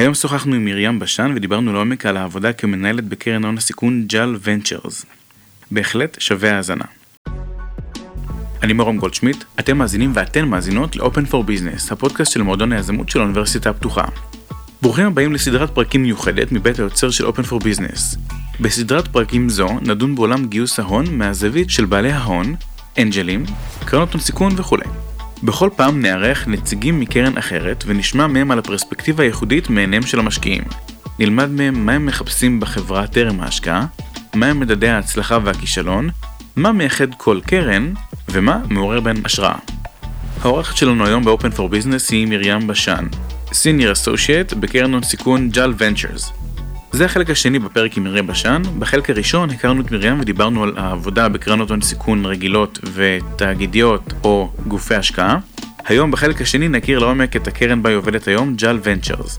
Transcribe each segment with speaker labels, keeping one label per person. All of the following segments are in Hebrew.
Speaker 1: היום שוחחנו עם מרים בשן ודיברנו לעומק על העבודה כמנהלת בקרן הון הסיכון JAL Ventures. בהחלט שווה האזנה. אני מרום גולדשמיט, אתם מאזינים ואתן מאזינות ל-Open for Business, הפודקאסט של מועדון היזמות של האוניברסיטה הפתוחה. ברוכים הבאים לסדרת פרקים מיוחדת מבית היוצר של Open for Business. בסדרת פרקים זו נדון בעולם גיוס ההון מהזווית של בעלי ההון, אנג'לים, קרנות הון סיכון וכולי. בכל פעם נארח נציגים מקרן אחרת ונשמע מהם על הפרספקטיבה הייחודית מעיניהם של המשקיעים. נלמד מהם מה הם מחפשים בחברה טרם ההשקעה, מהם מדדי ההצלחה והכישלון, מה מייחד כל קרן, ומה מעורר בהן השראה. האורחת שלנו היום ב-Open for Business היא מרים בשן, Senior Associate בקרן הון סיכון ג'ל Ventures. זה החלק השני בפרק עם מרים בשן, בחלק הראשון הכרנו את מרים ודיברנו על העבודה בקרנות הון סיכון רגילות ותאגידיות או גופי השקעה. היום בחלק השני נכיר לעומק את הקרן בה היא עובדת היום, ג'ל ונצ'רס.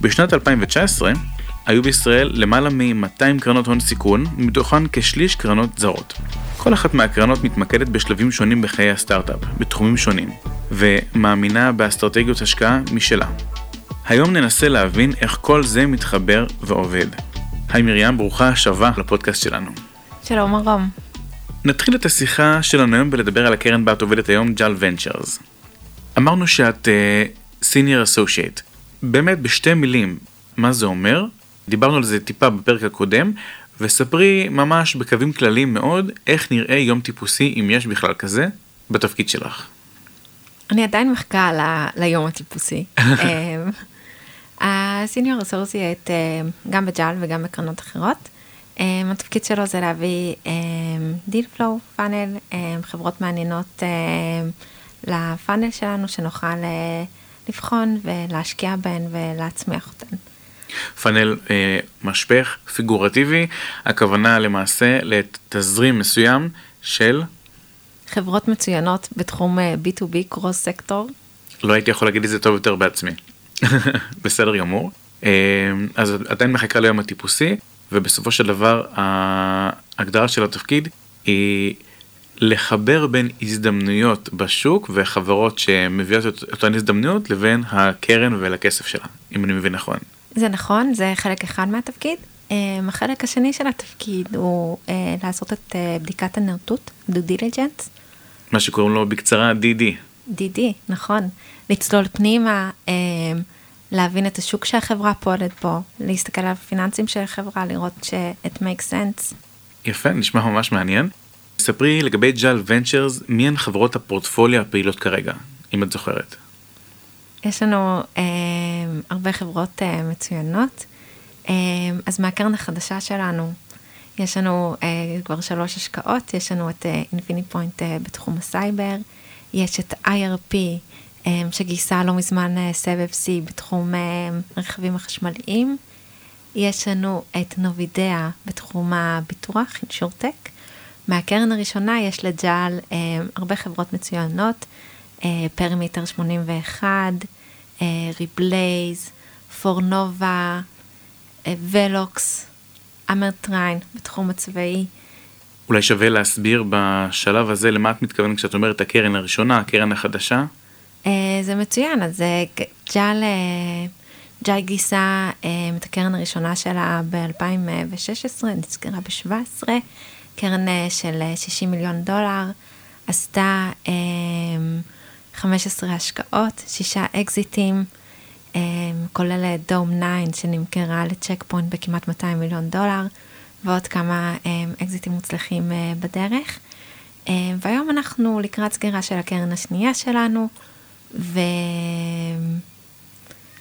Speaker 1: בשנת 2019 היו בישראל למעלה מ-200 קרנות הון סיכון, מתוכן כשליש קרנות זרות. כל אחת מהקרנות מתמקדת בשלבים שונים בחיי הסטארט-אפ, בתחומים שונים, ומאמינה באסטרטגיות השקעה משלה. היום ננסה להבין איך כל זה מתחבר ועובד. היי מרים, ברוכה השבה לפודקאסט שלנו.
Speaker 2: שלום מרום.
Speaker 1: נתחיל את השיחה שלנו היום בלדבר על הקרן בה את עובדת היום, JAL Ventures. אמרנו שאת uh, associate. באמת בשתי מילים, מה זה אומר? דיברנו על זה טיפה בפרק הקודם, וספרי ממש בקווים כלליים מאוד איך נראה יום טיפוסי, אם יש בכלל כזה, בתפקיד שלך.
Speaker 2: אני עדיין מחכה ל... ליום הטיפוסי. אמ, ה senior associate גם ב JAL וגם בקרנות אחרות. אמ, התפקיד שלו זה להביא deal flow, funnel, חברות מעניינות ל funnel שלנו שנוכל אה, לבחון ולהשקיע בהן ולהצמיח אותן.
Speaker 1: funnel אה, משפך פיגורטיבי, הכוונה למעשה לתזרים מסוים של
Speaker 2: חברות מצוינות בתחום אה, B2B cross sector.
Speaker 1: לא הייתי יכול להגיד את זה טוב יותר בעצמי. בסדר גמור. אה, אז עדיין מחכה ליום הטיפוסי, ובסופו של דבר ההגדרה של התפקיד היא לחבר בין הזדמנויות בשוק וחברות שמביאות את אותן הזדמנויות לבין הקרן ולכסף שלה, אם אני מבין נכון.
Speaker 2: זה נכון, זה חלק אחד מהתפקיד. אה, החלק השני של התפקיד הוא לעשות את בדיקת הנאותות, דו דיליג'נס.
Speaker 1: מה שקוראים לו בקצרה DD.
Speaker 2: DD, נכון. לצלול פנימה, אה, להבין את השוק שהחברה פועלת בו, להסתכל על הפיננסים של החברה, לראות ש-it makes sense.
Speaker 1: יפה, נשמע ממש מעניין. ספרי לגבי ג'ל ונצ'רס, מי הן חברות הפורטפוליו הפעילות כרגע, אם את זוכרת?
Speaker 2: יש לנו אה, הרבה חברות אה, מצוינות. אה, אז מהקרן החדשה שלנו, יש לנו uh, כבר שלוש השקעות, יש לנו את Infini uh, point uh, בתחום הסייבר, יש את IRP um, שגייסה לא מזמן סבב C בתחום uh, רכבים החשמליים, יש לנו את Novidea בתחום הביטוח, insurtech. מהקרן הראשונה יש ל JAL הרבה חברות מצוינות, Perimeter 81, Reblaze, Fornova, ולוקס. אמרטריין בתחום הצבאי.
Speaker 1: אולי שווה להסביר בשלב הזה למה את מתכוונת כשאת אומרת הקרן הראשונה, הקרן החדשה?
Speaker 2: Uh, זה מצוין, אז uh, ג'ל, uh, ג'ל גיסה את הקרן הראשונה שלה ב-2016, נסגרה ב-2017, קרן של 60 מיליון דולר, עשתה uh, 15 השקעות, שישה אקזיטים. אמ, כולל Dome 9 שנמכרה ל Check Point בכמעט 200 מיליון דולר, ועוד כמה אמ, אקזיטים מוצלחים אה, בדרך. אמ, והיום אנחנו לקראת סגירה של הקרן השנייה שלנו,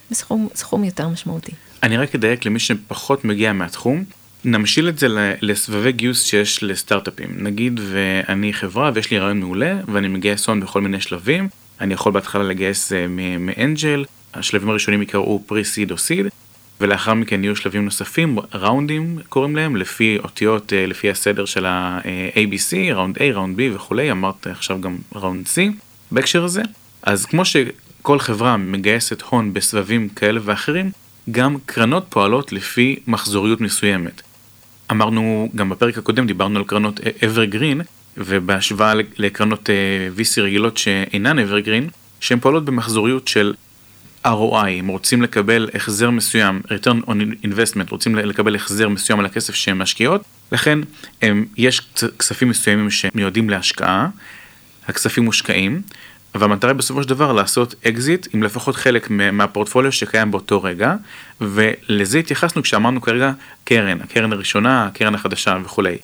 Speaker 2: ובסכום יותר משמעותי.
Speaker 1: אני רק אדייק למי שפחות מגיע מהתחום. נמשיל את זה לסבבי גיוס שיש לסטארט-אפים. נגיד ואני חברה ויש לי רעיון מעולה ואני מגייס הון בכל מיני שלבים. אני יכול בהתחלה לגייס אה, מאנג'ל, השלבים הראשונים יקראו פרי-סיד או סיד, ולאחר מכן יהיו שלבים נוספים, ראונדים קוראים להם, לפי אותיות, אה, לפי הסדר של ה-ABC, ראונד A, ראונד B וכולי, אמרת עכשיו גם ראונד C בהקשר הזה. אז כמו שכל חברה מגייסת הון בסבבים כאלה ואחרים, גם קרנות פועלות לפי מחזוריות מסוימת. אמרנו, גם בפרק הקודם דיברנו על קרנות evergreen, ובהשוואה לקרנות אה, VC רגילות שאינן evergreen, שהן פועלות במחזוריות של ROI, הם רוצים לקבל החזר מסוים, return on investment, רוצים לקבל החזר מסוים על הכסף שהן משקיעות, לכן הם, יש כספים מסוימים שמיועדים להשקעה, הכספים מושקעים, והמטרה בסופו של דבר לעשות אקזיט עם לפחות חלק מהפורטפוליו שקיים באותו רגע, ולזה התייחסנו כשאמרנו כרגע קרן, הקרן הראשונה, הקרן החדשה וכולי.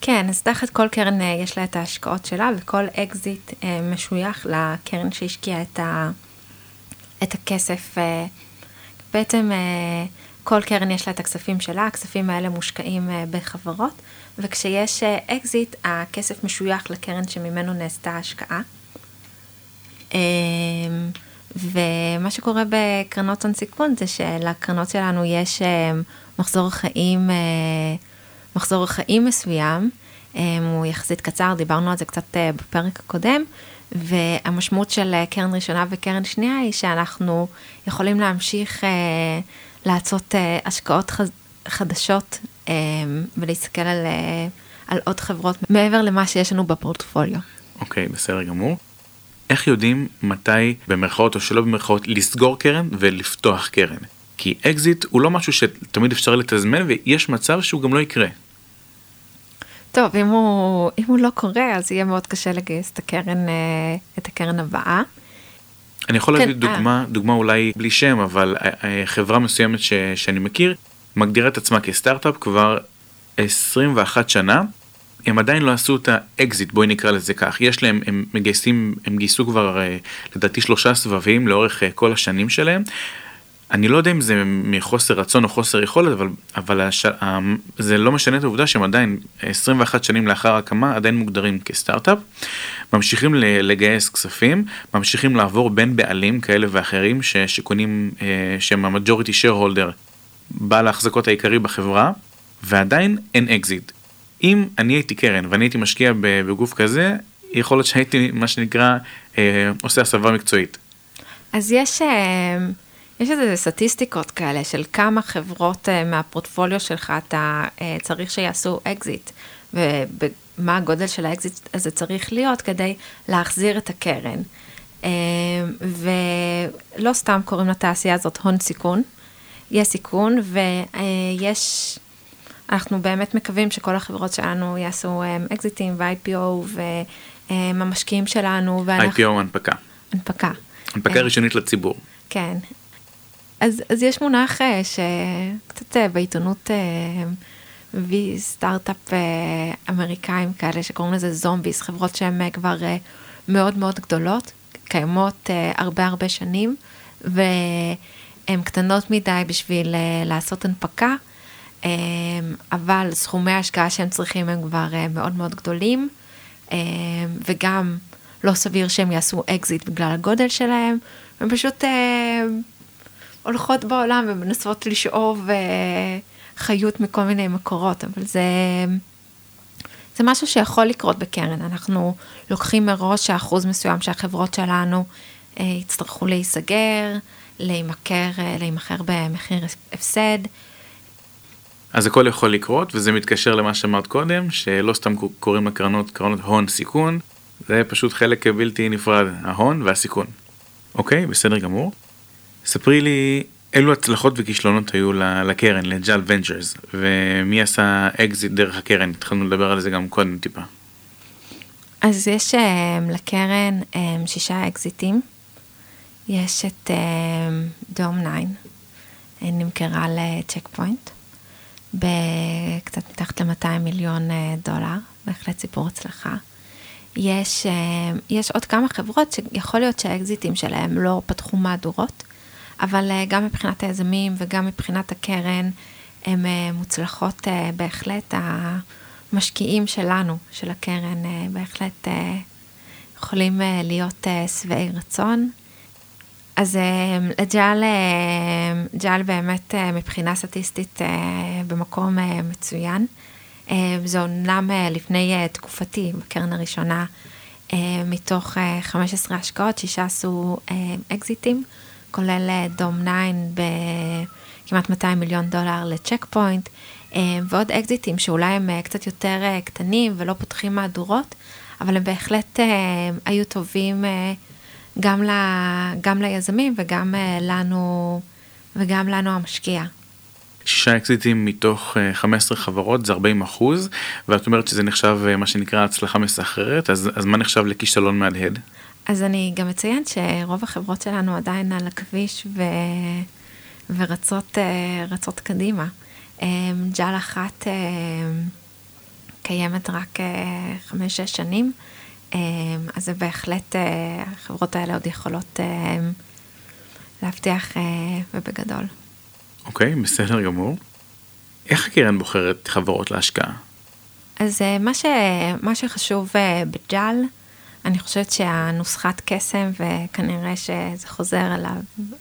Speaker 2: כן, אז תחת כל קרן אה, יש לה את ההשקעות שלה, וכל אקזיט אה, משוייך לקרן שהשקיעה את, ה, את הכסף. אה, בעצם כל קרן יש לה את הכספים שלה, הכספים האלה מושקעים בחברות, וכשיש אקזיט, הכסף משוייך לקרן שממנו נעשתה ההשקעה. ומה שקורה בקרנות הון סיכון זה שלקרנות שלנו יש מחזור חיים מחזור חיים מסוים, אמ, הוא יחסית קצר, דיברנו על זה קצת אה, בפרק הקודם, והמשמעות של אה, קרן ראשונה וקרן שנייה היא שאנחנו יכולים להמשיך אה, לעשות השקעות חדשות ולהסתכל על, על עוד חברות מעבר למה שיש לנו בפורטפוליו.
Speaker 1: אוקיי, okay, בסדר גמור. איך יודעים מתי במרכאות או שלא במרכאות לסגור קרן ולפתוח קרן? כי אקזיט הוא לא משהו שתמיד אפשר לתזמן ויש מצב שהוא גם לא יקרה.
Speaker 2: טוב, אם הוא, אם הוא לא קורה, אז יהיה מאוד קשה לגייס את הקרן, אה, את הקרן הבאה.
Speaker 1: אני יכול כן, להביא דוגמה, אה. דוגמה אולי בלי שם, אבל אה, חברה מסוימת ש, שאני מכיר, מגדירה את עצמה כסטארט-אפ כבר 21 שנה. הם עדיין לא עשו את האקזיט, בואי נקרא לזה כך. יש להם, הם מגייסים, הם גייסו כבר לדעתי שלושה סבבים לאורך כל השנים שלהם. אני לא יודע אם זה מחוסר רצון או חוסר יכולת, אבל, אבל הש... זה לא משנה את העובדה שהם עדיין 21 שנים לאחר ההקמה עדיין מוגדרים כסטארט-אפ, ממשיכים לגייס כספים, ממשיכים לעבור בין בעלים כאלה ואחרים ש... שקונים, אה, שהם ה majority shareholder, בעל ההחזקות העיקרי בחברה, ועדיין אין אקזיט. אם אני הייתי קרן ואני הייתי משקיע בגוף כזה, יכול להיות שהייתי מה שנקרא אה, עושה הסבה מקצועית.
Speaker 2: אז יש... אה... יש איזה סטטיסטיקות כאלה של כמה חברות אה, מהפורטפוליו שלך אתה אה, צריך שיעשו אקזיט, ומה הגודל של האקזיט הזה צריך להיות כדי להחזיר את הקרן. אה, ולא סתם קוראים לתעשייה הזאת הון סיכון, יש סיכון ויש, אנחנו באמת מקווים שכל החברות שלנו יעשו אקזיטים ו-IPO והמשקיעים שלנו.
Speaker 1: ואנחנו... IPO הנפקה.
Speaker 2: הנפקה.
Speaker 1: הנפקה ראשונית לציבור.
Speaker 2: כן, אז, אז יש מונח אה, שקצת אה, בעיתונות מביא אה, סטארט-אפ אמריקאים כאלה שקוראים לזה זומביס, חברות שהן כבר מאוד מאוד גדולות, קיימות הרבה הרבה שנים, והן קטנות מדי בשביל לעשות הנפקה, אבל סכומי ההשקעה שהם צריכים הם כבר מאוד מאוד גדולים, וגם לא סביר שהם יעשו אקזיט בגלל הגודל שלהם, הם פשוט הולכות בעולם ומנסות לשאוב אה, חיות מכל מיני מקורות, אבל זה, זה משהו שיכול לקרות בקרן. אנחנו לוקחים מראש שאחוז מסוים שהחברות שלנו אה, יצטרכו להיסגר, להימכר, אה, להימכר במחיר הפסד.
Speaker 1: אז הכל יכול לקרות, וזה מתקשר למה שאמרת קודם, שלא סתם קוראים לקרנות קרנות הון סיכון, זה פשוט חלק בלתי נפרד, ההון והסיכון. אוקיי, בסדר גמור. ספרי לי אילו הצלחות וכישלונות היו לקרן, ל JAL Ventures, ומי עשה אקזיט דרך הקרן, התחלנו לדבר על זה גם קודם טיפה.
Speaker 2: אז יש um, לקרן um, שישה אקזיטים, יש את דום um, 9, נמכרה לצ'ק פוינט, בקצת מתחת ל-200 מיליון uh, דולר, בהחלט סיפור הצלחה. יש, יש עוד כמה חברות שיכול להיות שהאקזיטים שלהם לא פתחו מהדורות, אבל אה, גם מבחינת היזמים וגם מבחינת הקרן, הן אה, מוצלחות אה, בהחלט. המשקיעים שלנו, של הקרן, בהחלט יכולים להיות שבעי רצון. אז ג'ל, ג'ל באמת מבחינה סטטיסטית במקום מצוין. זה אומנם לפני תקופתי, בקרן הראשונה, מתוך 15 השקעות, שישה עשו אקזיטים. כולל אה, דום 9 בכמעט 200 מיליון דולר לצ'ק פוינט, אה, ועוד אקזיטים שאולי הם אה, קצת יותר קטנים ולא פותחים מהדורות, אבל הם בהחלט היו טובים גם, ל, גם ליזמים וגם לנו, וגם לנו המשקיע.
Speaker 1: שישה אקזיטים מתוך 15 חברות זה 40 אחוז, ואת אומרת שזה נחשב מה שנקרא הצלחה מסחררת, אז, אז מה נחשב לכישלון מהדהד?
Speaker 2: אז אני גם אציין שרוב החברות שלנו עדיין על הכביש ו... ורצות רצות קדימה. ג'ל אחת קיימת רק חמש-שש שנים, אז זה בהחלט, החברות האלה עוד יכולות להבטיח ובגדול.
Speaker 1: אוקיי, okay, בסדר גמור. איך הקרן בוחרת חברות להשקעה?
Speaker 2: אז מה, ש... מה שחשוב בג'ל, אני חושבת שהנוסחת קסם, וכנראה שזה חוזר אליו,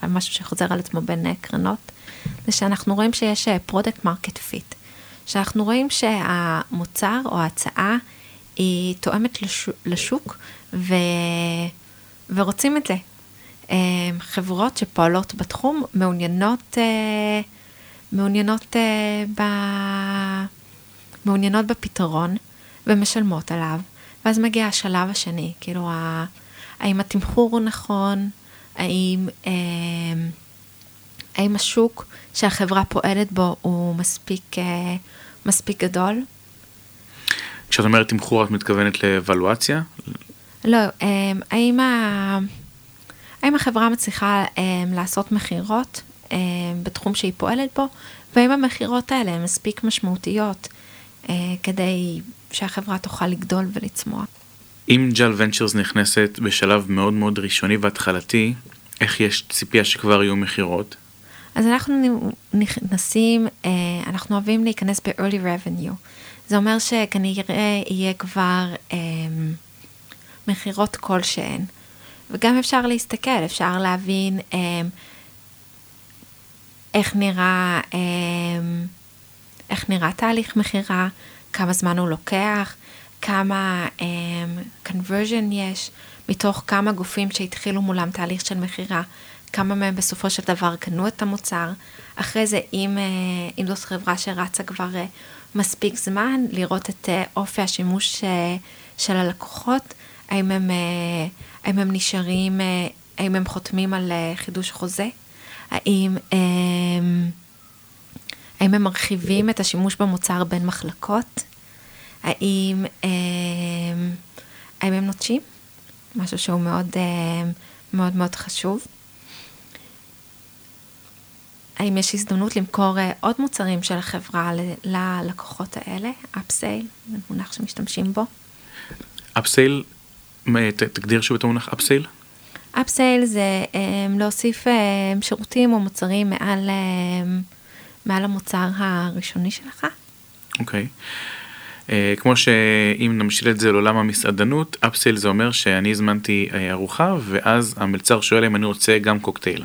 Speaker 2: משהו שחוזר על עצמו בין קרנות, זה שאנחנו רואים שיש product market fit. שאנחנו רואים שהמוצר או ההצעה היא תואמת לשוק ו... ורוצים את זה. חברות שפועלות בתחום מעוניינות, אה, מעוניינות, אה, ב... מעוניינות בפתרון ומשלמות עליו. ואז מגיע השלב השני, כאילו, האם התמחור הוא נכון, האם, אה, האם השוק שהחברה פועלת בו הוא מספיק, אה, מספיק גדול.
Speaker 1: כשאת אומרת תמחור את מתכוונת לאבלואציה?
Speaker 2: לא, אה, האם, ה... האם החברה מצליחה לעשות מכירות בתחום שהיא פועלת בו, והאם המכירות האלה הן מספיק משמעותיות כדי שהחברה תוכל לגדול ולצמוח.
Speaker 1: אם ג'ל ונצ'רס נכנסת בשלב מאוד מאוד ראשוני והתחלתי, איך יש ציפייה שכבר יהיו מכירות?
Speaker 2: אז אנחנו נכנסים, אה, אנחנו אוהבים להיכנס ב-early revenue. זה אומר שכנראה יהיה כבר אה, מכירות כלשהן. וגם אפשר להסתכל, אפשר להבין אה, איך נראה, איך נראה תהליך מכירה, כמה זמן הוא לוקח, כמה um, conversion יש, מתוך כמה גופים שהתחילו מולם תהליך של מכירה, כמה מהם בסופו של דבר קנו את המוצר. אחרי זה, אם, uh, אם זאת חברה שרצה כבר uh, מספיק זמן, לראות את uh, אופי השימוש uh, של הלקוחות, האם הם, uh, האם הם נשארים, uh, האם הם חותמים על uh, חידוש חוזה, האם... Uh, האם הם מרחיבים את השימוש במוצר בין מחלקות? האם, אה, האם הם נוטשים? משהו שהוא מאוד אה, מאוד מאוד חשוב. האם יש הזדמנות למכור אה, עוד מוצרים של החברה ללקוחות האלה? אפסייל, זה מונח שמשתמשים בו.
Speaker 1: אפסייל, תגדיר שוב את המונח אפסייל.
Speaker 2: אפסייל זה להוסיף שירותים או מוצרים מעל מעל המוצר הראשוני שלך.
Speaker 1: אוקיי. Okay. Uh, כמו שאם נמשיל את זה לעולם המסעדנות, אפסייל זה אומר שאני הזמנתי uh, ארוחה ואז המלצר שואל אם אני רוצה גם קוקטייל.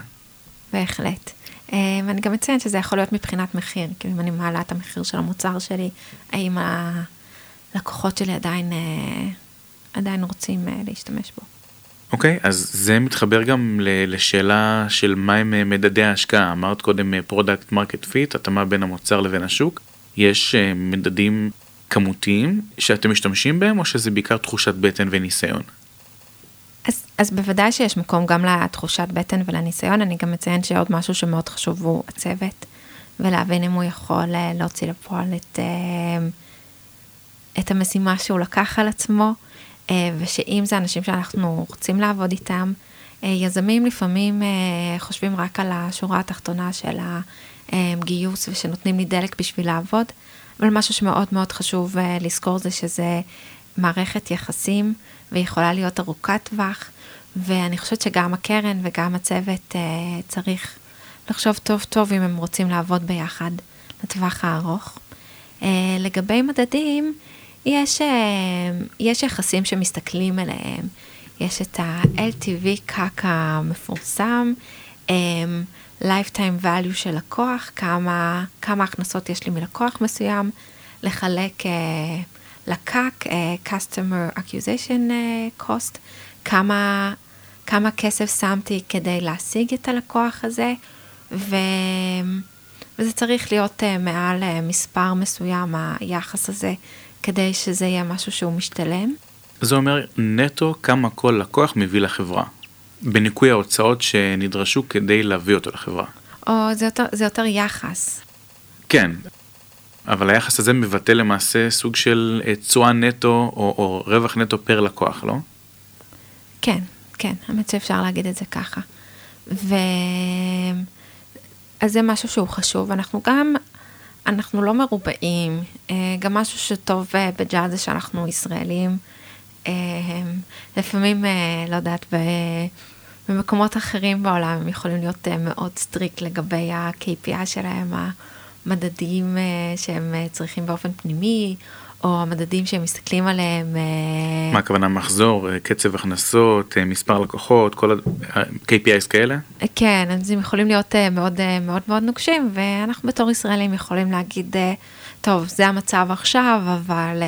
Speaker 2: בהחלט. Uh, ואני גם אציין שזה יכול להיות מבחינת מחיר, כאילו אם אני מעלה את המחיר של המוצר שלי, האם הלקוחות שלי עדיין, אה, עדיין רוצים אה, להשתמש בו.
Speaker 1: אוקיי, okay, אז זה מתחבר גם לשאלה של מהם אה, מדדי ההשקעה. אמרת קודם product market fit, התאמה בין המוצר לבין השוק. יש אה, מדדים כמותיים שאתם משתמשים בהם, או שזה בעיקר תחושת בטן וניסיון?
Speaker 2: אז, אז בוודאי שיש מקום גם לתחושת בטן ולניסיון. אני גם מציין שעוד משהו שמאוד חשוב הוא הצוות, ולהבין אם הוא יכול אה, להוציא לפועל את, את המשימה שהוא לקח על עצמו. אה, ושאם זה אנשים שאנחנו רוצים לעבוד איתם, אה, יזמים לפעמים אה, חושבים רק על השורה התחתונה של הגיוס ושנותנים לי דלק בשביל לעבוד, אבל משהו שמאוד מאוד חשוב לזכור זה שזה מערכת יחסים ויכולה להיות ארוכת טווח, ואני חושבת שגם הקרן וגם הצוות צריך לחשוב טוב טוב אם הם רוצים לעבוד ביחד לטווח הארוך. לגבי מדדים, יש, אה, יש יחסים שמסתכלים עליהם, יש את ה-LTV קאק המפורסם, um, lifetime value של לקוח, כמה, כמה הכנסות יש לי מלקוח מסוים, לחלק uh, לקאק, uh, customer acquisition uh, cost, כמה, כמה כסף שמתי כדי להשיג את הלקוח הזה, ו... וזה צריך להיות uh, מעל uh, מספר מסוים, היחס הזה כדי שזה יהיה משהו שהוא משתלם.
Speaker 1: זה אומר נטו כמה כל לקוח מביא לחברה. בניכוי ההוצאות שנדרשו כדי להביא אותו לחברה.
Speaker 2: או זה יותר, זה יותר יחס.
Speaker 1: כן, אבל היחס הזה מבטא למעשה סוג של אה, תשואה נטו או, או רווח נטו פר לקוח, לא?
Speaker 2: כן, כן, האמת שאפשר להגיד את זה ככה. ו... אז זה משהו שהוא חשוב. אנחנו גם, אנחנו לא מרובעים. אה, גם משהו שטוב אה, בג'אז זה שאנחנו ישראלים. לפעמים, לא יודעת, במקומות אחרים בעולם הם יכולים להיות מאוד סטריק לגבי ה-KPI שלהם, המדדים שהם צריכים באופן פנימי, או המדדים שהם מסתכלים עליהם.
Speaker 1: מה הכוונה מחזור, קצב הכנסות, מספר לקוחות, כל ה-KPIs כאלה?
Speaker 2: כן, אז הם יכולים להיות מאוד מאוד מאוד נוקשים, ואנחנו בתור ישראלים יכולים להגיד, טוב, זה המצב עכשיו, אבל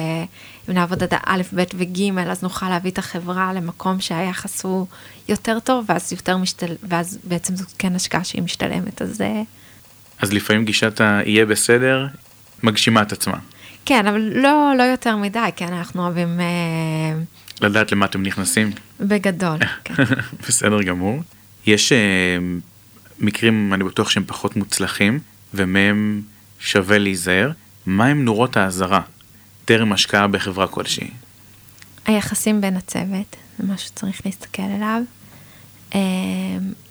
Speaker 2: אם נעבוד עד א', ב' וג', אז נוכל להביא את החברה למקום שהיחס הוא יותר טוב, ואז יותר משתל... ואז בעצם זאת כן השקעה שהיא משתלמת, אז...
Speaker 1: אז לפעמים גישת ה"יהיה בסדר" מגשימה את עצמה.
Speaker 2: כן, אבל לא, לא יותר מדי, כן, אנחנו אוהבים... אה...
Speaker 1: לדעת למה אתם נכנסים?
Speaker 2: בגדול, כן.
Speaker 1: בסדר גמור. יש אה, מקרים, אני בטוח שהם פחות מוצלחים, ומהם שווה להיזהר. מה הם נורות האזהרה טרם השקעה בחברה כלשהי?
Speaker 2: היחסים בין הצוות, זה משהו שצריך להסתכל עליו. אה,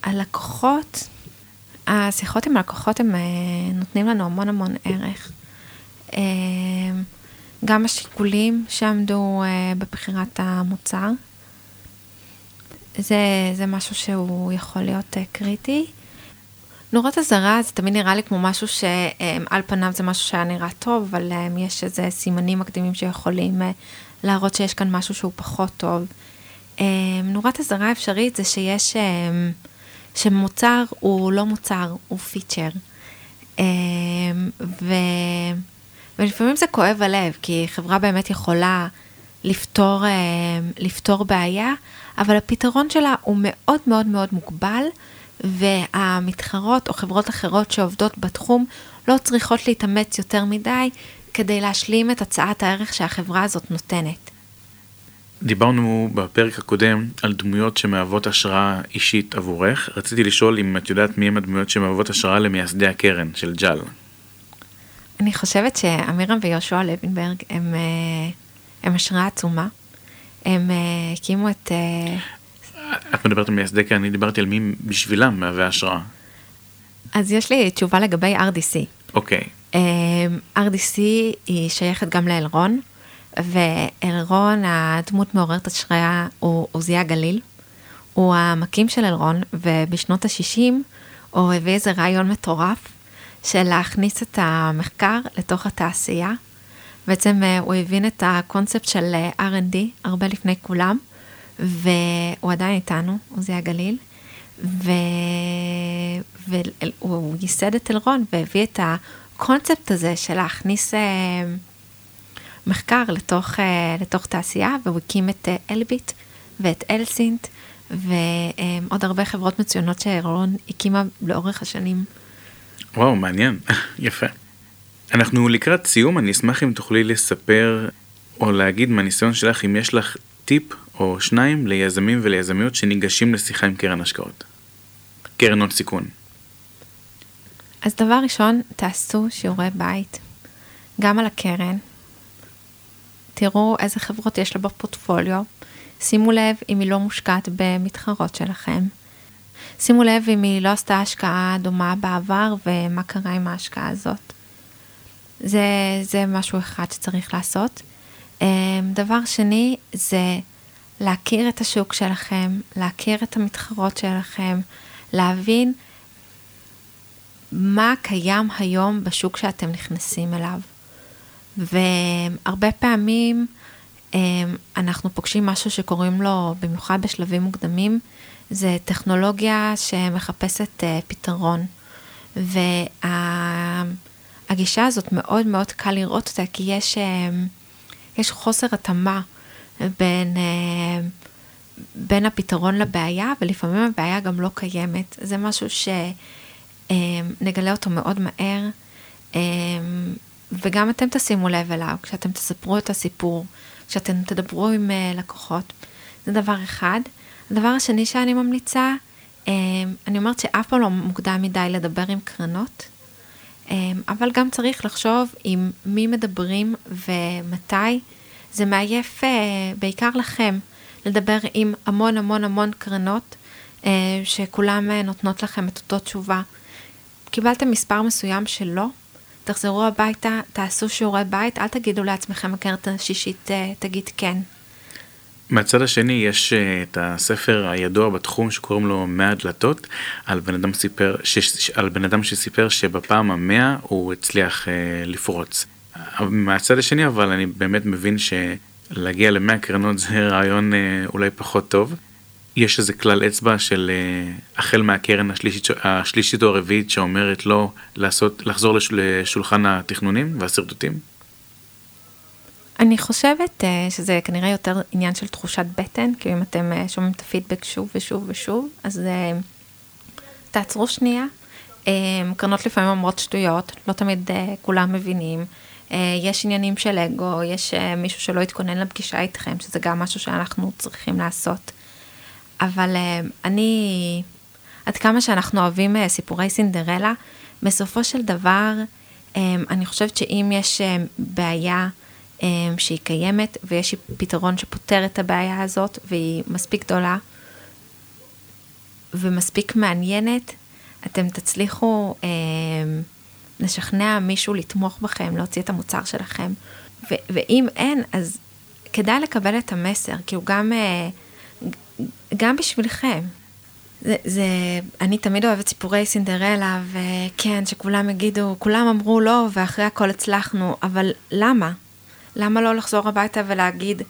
Speaker 2: הלקוחות, השיחות עם הלקוחות הם אה, נותנים לנו המון המון ערך. אה, גם השיקולים שעמדו אה, בבחירת המוצר. זה, זה משהו שהוא יכול להיות אה, קריטי. נורות אזהרה זה תמיד נראה לי כמו משהו שעל פניו זה משהו שהיה נראה טוב, אבל יש איזה סימנים מקדימים שיכולים להראות שיש כאן משהו שהוא פחות טוב. נורת אזהרה אפשרית זה שיש, שמוצר הוא לא מוצר, הוא פיצ'ר. ו... ולפעמים זה כואב הלב, כי חברה באמת יכולה לפתור, אה, לפתור בעיה, אבל הפתרון שלה הוא מאוד מאוד מאוד מוגבל, והמתחרות או חברות אחרות שעובדות בתחום לא צריכות להתאמץ יותר מדי כדי להשלים את הצעת הערך שהחברה הזאת נותנת.
Speaker 1: דיברנו בפרק הקודם על דמויות שמהוות השראה אישית עבורך. רציתי לשאול אם את יודעת מי הם הדמויות שמהוות השראה למייסדי הקרן של ג'ל.
Speaker 2: אני חושבת שאמירם ויהושע לוינברג הם, אה, הם השראה עצומה. הם אה, הקימו את... אה,
Speaker 1: את מדברת על מייסדי כי אני דיברתי על מי בשבילם מהווה השראה.
Speaker 2: אז יש לי תשובה לגבי RDC.
Speaker 1: אוקיי.
Speaker 2: Okay. RDC היא שייכת גם לאלרון, ואלרון, הדמות מעוררת השראה הוא עוזיה גליל. הוא המקים של אלרון, ובשנות ה-60 הוא הביא איזה רעיון מטורף, של להכניס את המחקר לתוך התעשייה. בעצם אה, הוא הבין את הקונספט של אה, R&D הרבה לפני כולם, והוא עדיין איתנו, עוזי הגליל, ו... והוא ייסד את אלרון והביא את הקונספט הזה של להכניס אה, מחקר לתוך, לתוך תעשייה, והוא הקים את אלביט ואת אלסינט, ועוד הרבה חברות מצוינות שאלרון הקימה לאורך השנים.
Speaker 1: וואו, מעניין, יפה. אנחנו לקראת סיום, אני אשמח אם תוכלי לספר או להגיד מהניסיון שלך אם יש לך טיפ או שניים ליזמים וליזמיות שניגשים לשיחה עם קרן השקעות. קרן הון סיכון.
Speaker 2: אז דבר ראשון, תעשו שיעורי בית, גם על הקרן. תראו איזה חברות יש לה בפורטפוליו, שימו לב אם היא לא מושקעת במתחרות שלכם. שימו לב אם היא לא עשתה השקעה דומה בעבר ומה קרה עם ההשקעה הזאת. זה, זה משהו אחד שצריך לעשות. אמ, דבר שני זה להכיר את השוק שלכם, להכיר את המתחרות שלכם, להבין מה קיים היום בשוק שאתם נכנסים אליו. והרבה פעמים אמ, אנחנו פוגשים משהו שקוראים לו, במיוחד בשלבים מוקדמים, זה טכנולוגיה שמחפשת uh, פתרון. והגישה הזאת מאוד מאוד קל לראות אותה, כי יש, uh, יש חוסר התאמה בין, uh, בין הפתרון לבעיה, ולפעמים הבעיה גם לא קיימת. זה משהו שנגלה אותו מאוד מהר, וגם אתם תשימו לב אליו כשאתם תספרו את הסיפור, כשאתם תדברו עם uh, לקוחות. זה דבר אחד. הדבר השני שאני ממליצה, אה, אני אומרת שאף פעם לא מוקדם מדי לדבר עם קרנות, אה, אבל גם צריך לחשוב עם מי מדברים ומתי. זה מעייף בעיקר לכם לדבר עם המון המון המון קרנות, שכולם נותנות לכם את אותו תשובה. קיבלתם מספר מסוים שלא, תחזרו הביתה, תעשו שיעורי בית, אל תגידו לעצמכם, הקרת השישית תגיד כן.
Speaker 1: מהצד השני יש uh, את הספר הידוע בתחום שקוראים לו 100 דלתות, על בן אדם, סיפר, ש, על בן אדם שסיפר שבפעם המאה הוא הצליח uh, לפרוץ. מהצד השני אבל אני באמת מבין שלהגיע למאה קרנות זה רעיון uh, אולי פחות טוב. יש איזה כלל אצבע של uh, החל מהקרן השלישית, השלישית או הרביעית שאומרת לא לעשות, לחזור לשולחן התכנונים והשרטוטים?
Speaker 2: אני חושבת uh, שזה כנראה יותר עניין של תחושת בטן, כי אם אתם uh, שומעים את הפידבק שוב ושוב ושוב, אז uh, תעצרו שנייה. קרנות לפעמים אומרות שטויות, לא תמיד כולם מבינים. יש עניינים של אגו, יש מישהו שלא התכונן לפגישה איתכם, שזה גם משהו שאנחנו צריכים לעשות. אבל אני, עד כמה שאנחנו אוהבים סיפורי סינדרלה, בסופו של דבר, אני חושבת שאם יש בעיה, שהיא קיימת ויש פתרון שפותר את הבעיה הזאת והיא מספיק גדולה ומספיק מעניינת, אתם תצליחו אה, לשכנע מישהו לתמוך בכם, להוציא את המוצר שלכם. ו- ואם אין, אז כדאי לקבל את המסר, כי הוא גם, אה, גם בשבילכם. זה, זה, אני תמיד אוהבת סיפורי סינדרלה, וכן, שכולם יגידו, כולם אמרו לא, ואחרי הכל הצלחנו, אבל למה? למה לא לחזור הביתה ולהגיד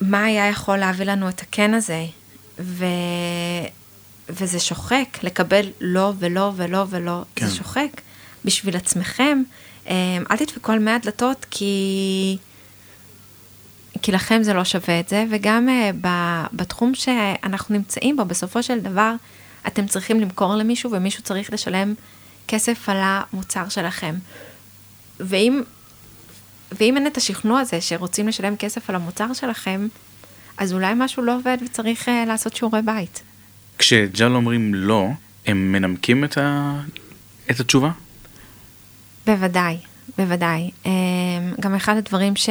Speaker 2: מה היה יכול להביא לנו את הכן הזה? ו... וזה שוחק, לקבל לא ולא ולא ולא, כן. זה שוחק. בשביל עצמכם, אמ, אל תדפקו על 100 דלתות, כי... כי לכם זה לא שווה את זה, וגם uh, בתחום שאנחנו נמצאים בו, בסופו של דבר, אתם צריכים למכור למישהו, ומישהו צריך לשלם כסף על המוצר שלכם. ואם ואם אין את השכנוע הזה שרוצים לשלם כסף על המוצר שלכם, אז אולי משהו לא עובד וצריך uh, לעשות שיעורי בית.
Speaker 1: כשג'ל אומרים לא, הם מנמקים את, ה... את התשובה?
Speaker 2: בוודאי, בוודאי. Um, גם אחד הדברים ש...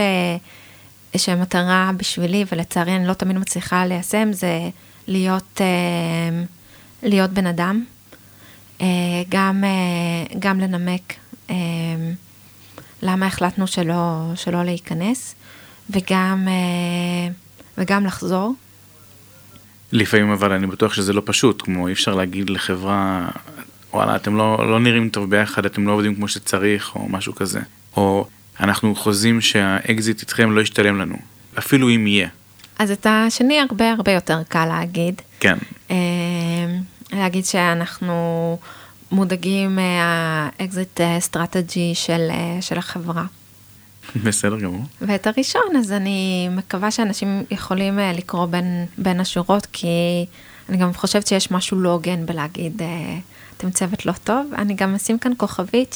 Speaker 2: שהמטרה בשבילי, ולצערי אני לא תמיד מצליחה ליישם, זה להיות, uh, להיות בן אדם. Uh, גם, uh, גם לנמק. למה החלטנו שלא, שלא להיכנס, וגם, אה, וגם לחזור.
Speaker 1: לפעמים אבל אני בטוח שזה לא פשוט, כמו אי אפשר להגיד לחברה, וואלה, אתם לא, לא נראים טוב ביחד, אתם לא עובדים כמו שצריך, או משהו כזה. או אנחנו חוזים שהאקזיט איתכם לא ישתלם לנו, אפילו אם יהיה.
Speaker 2: אז את השני הרבה הרבה יותר קל להגיד.
Speaker 1: כן.
Speaker 2: אה, להגיד שאנחנו מודאגים מה exit strategy של, אה, של החברה.
Speaker 1: בסדר גמור.
Speaker 2: ואת הראשון, אז אני מקווה שאנשים יכולים אה, לקרוא בין, בין השורות, כי אני גם חושבת שיש משהו לא הוגן בלהגיד, אה, אתם צוות לא טוב. אני גם אשים כאן כוכבית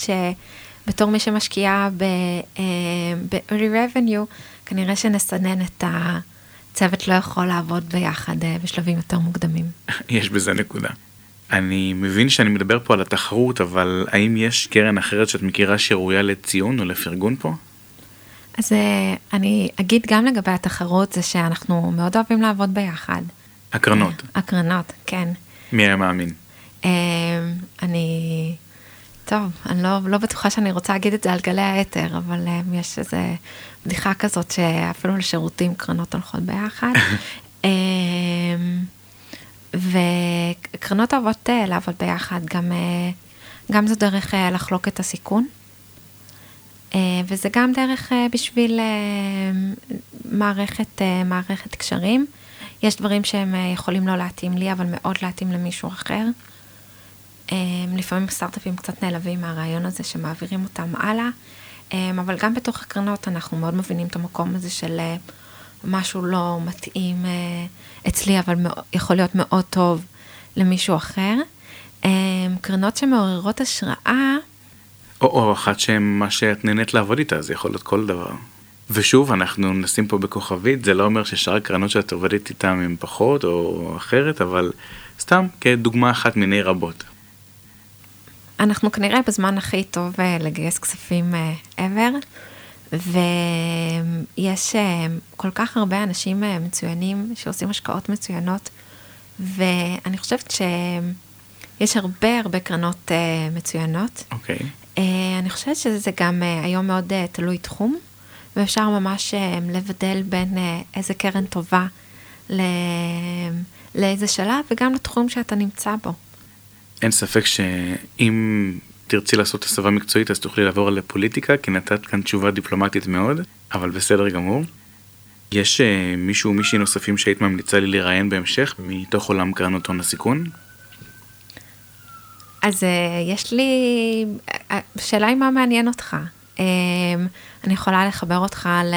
Speaker 2: שבתור מי שמשקיעה ב-early revenue, כנראה שנסנן את הצוות לא יכול לעבוד ביחד בשלבים יותר מוקדמים.
Speaker 1: יש בזה נקודה. אני מבין שאני מדבר פה על התחרות, אבל האם יש קרן אחרת שאת מכירה שראויה לציון או לפרגון פה?
Speaker 2: אז אה, אני אגיד גם לגבי התחרות, זה שאנחנו מאוד אוהבים לעבוד ביחד.
Speaker 1: הקרנות.
Speaker 2: הקרנות, כן.
Speaker 1: מי היה מאמין?
Speaker 2: אה, אני... טוב, אני לא, לא בטוחה שאני רוצה להגיד את זה על גלי האתר, אבל um, יש איזו בדיחה כזאת שאפילו לשירותים קרנות הולכות ביחד. um, וקרנות אוהבות אה, לעבוד ביחד, גם, אה, גם זו דרך אה, לחלוק את הסיכון, וזה גם דרך בשביל מערכת, מערכת קשרים. יש דברים שהם יכולים לא להתאים לי, אבל מאוד להתאים למישהו אחר. לפעמים סטארט-אפים קצת נעלבים מהרעיון הזה שמעבירים אותם הלאה, אבל גם בתוך הקרנות אנחנו מאוד מבינים את המקום הזה של משהו לא מתאים אצלי, אבל יכול להיות מאוד טוב למישהו אחר. אמ, קרנות שמעוררות השראה.
Speaker 1: או, או אחת שמה שאת נהנית לעבוד איתה, זה יכול להיות כל דבר. ושוב, אנחנו נשים פה בכוכבית, זה לא אומר ששאר הקרנות שאת עובדת איתן הן פחות או אחרת, אבל סתם כדוגמה אחת מיני רבות.
Speaker 2: אנחנו כנראה בזמן הכי טוב אה, לגייס כספים אה, ever, ויש אה, כל כך הרבה אנשים מצוינים שעושים השקעות מצוינות, ואני חושבת שיש הרבה הרבה קרנות מצוינות.
Speaker 1: אוקיי. Okay.
Speaker 2: אני חושבת שזה גם היום מאוד תלוי תחום, ואפשר ממש לבדל בין איזה קרן טובה לאיזה שלב, וגם לתחום שאתה נמצא בו.
Speaker 1: אין ספק שאם תרצי לעשות הסבה מקצועית אז תוכלי לעבור לפוליטיקה, כי נתת כאן תשובה דיפלומטית מאוד, אבל בסדר גמור. יש uh, מישהו או מישהי נוספים שהיית ממליצה לי לראיין בהמשך מתוך עולם קרנות הון הסיכון?
Speaker 2: אז אה, יש לי, השאלה היא מה מעניין אותך. אני יכולה לחבר אותך ל,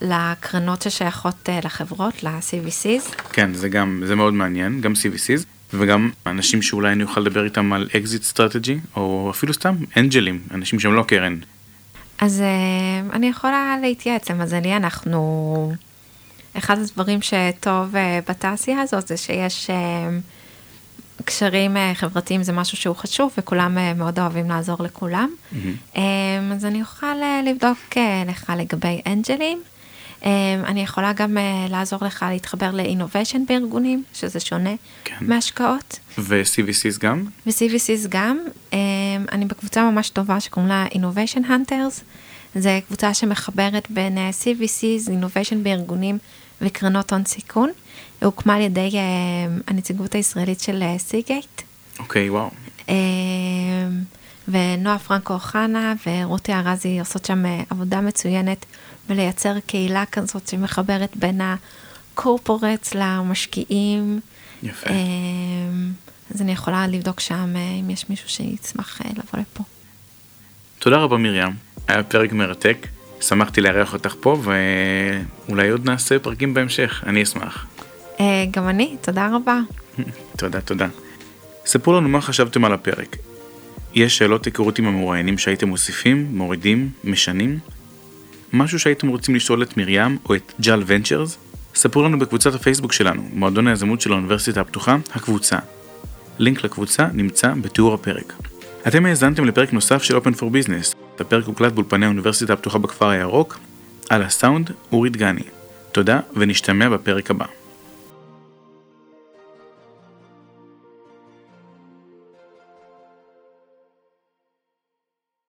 Speaker 2: לקרנות ששייכות לחברות, ל-CVCs.
Speaker 1: כן, זה גם, זה מאוד מעניין, גם CVCs. וגם אנשים שאולי אני אוכל לדבר איתם על exit strategy, או אפילו סתם אנג'לים, אנשים שהם לא קרן.
Speaker 2: אז אה, אני יכולה להתייעץ, למזלי אנחנו, אחד הדברים שטוב אה, בתעשייה הזאת זה שיש אה, קשרים חברתיים זה משהו שהוא חשוב וכולם מאוד אוהבים לעזור לכולם. Mm-hmm. אז אני אוכל לבדוק לך לגבי אנג'לים. אמ, אני יכולה גם אה, לעזור לך להתחבר לאינוביישן בארגונים, שזה שונה כן. מהשקעות.
Speaker 1: ו-CVCs גם?
Speaker 2: ו-CVCs גם. אמ, אני בקבוצה ממש טובה שקוראים לה Innovation Hunters. זו קבוצה שמחברת בין אה, CVCs, אינוביישן בארגונים וקרנות הון סיכון. היא הוקמה על ידי אה, הנציגות הישראלית של סיגייט.
Speaker 1: אוקיי, וואו. אמ,
Speaker 2: ונועה פרנקו אוחנה ורותי ארזי עושות שם עבודה מצוינת ולייצר קהילה כזאת שמחברת בין הקורפורטס למשקיעים.
Speaker 1: יפה.
Speaker 2: אמ, אז אני יכולה לבדוק שם אה, אם יש מישהו שיצמח אה, לבוא לפה.
Speaker 1: תודה רבה מרים, היה פרק מרתק, שמחתי לארח אותך פה ואולי עוד נעשה פרקים בהמשך, אני אשמח.
Speaker 2: אה, גם אני, תודה רבה.
Speaker 1: תודה, תודה. ספרו לנו מה חשבתם על הפרק. יש שאלות היכרות עם המרואיינים שהייתם מוסיפים, מורידים, משנים? משהו שהייתם רוצים לשאול את מרים או את ג'ל ונצ'רס? ספרו לנו בקבוצת הפייסבוק שלנו, מועדון היזמות של האוניברסיטה הפתוחה, הקבוצה. לינק לקבוצה נמצא בתיאור הפרק. אתם האזנתם לפרק נוסף של Open for Business. הפרק הוקלט באולפני האוניברסיטה הפתוחה בכפר הירוק. על הסאונד, אורי דגני. תודה ונשתמע בפרק הבא.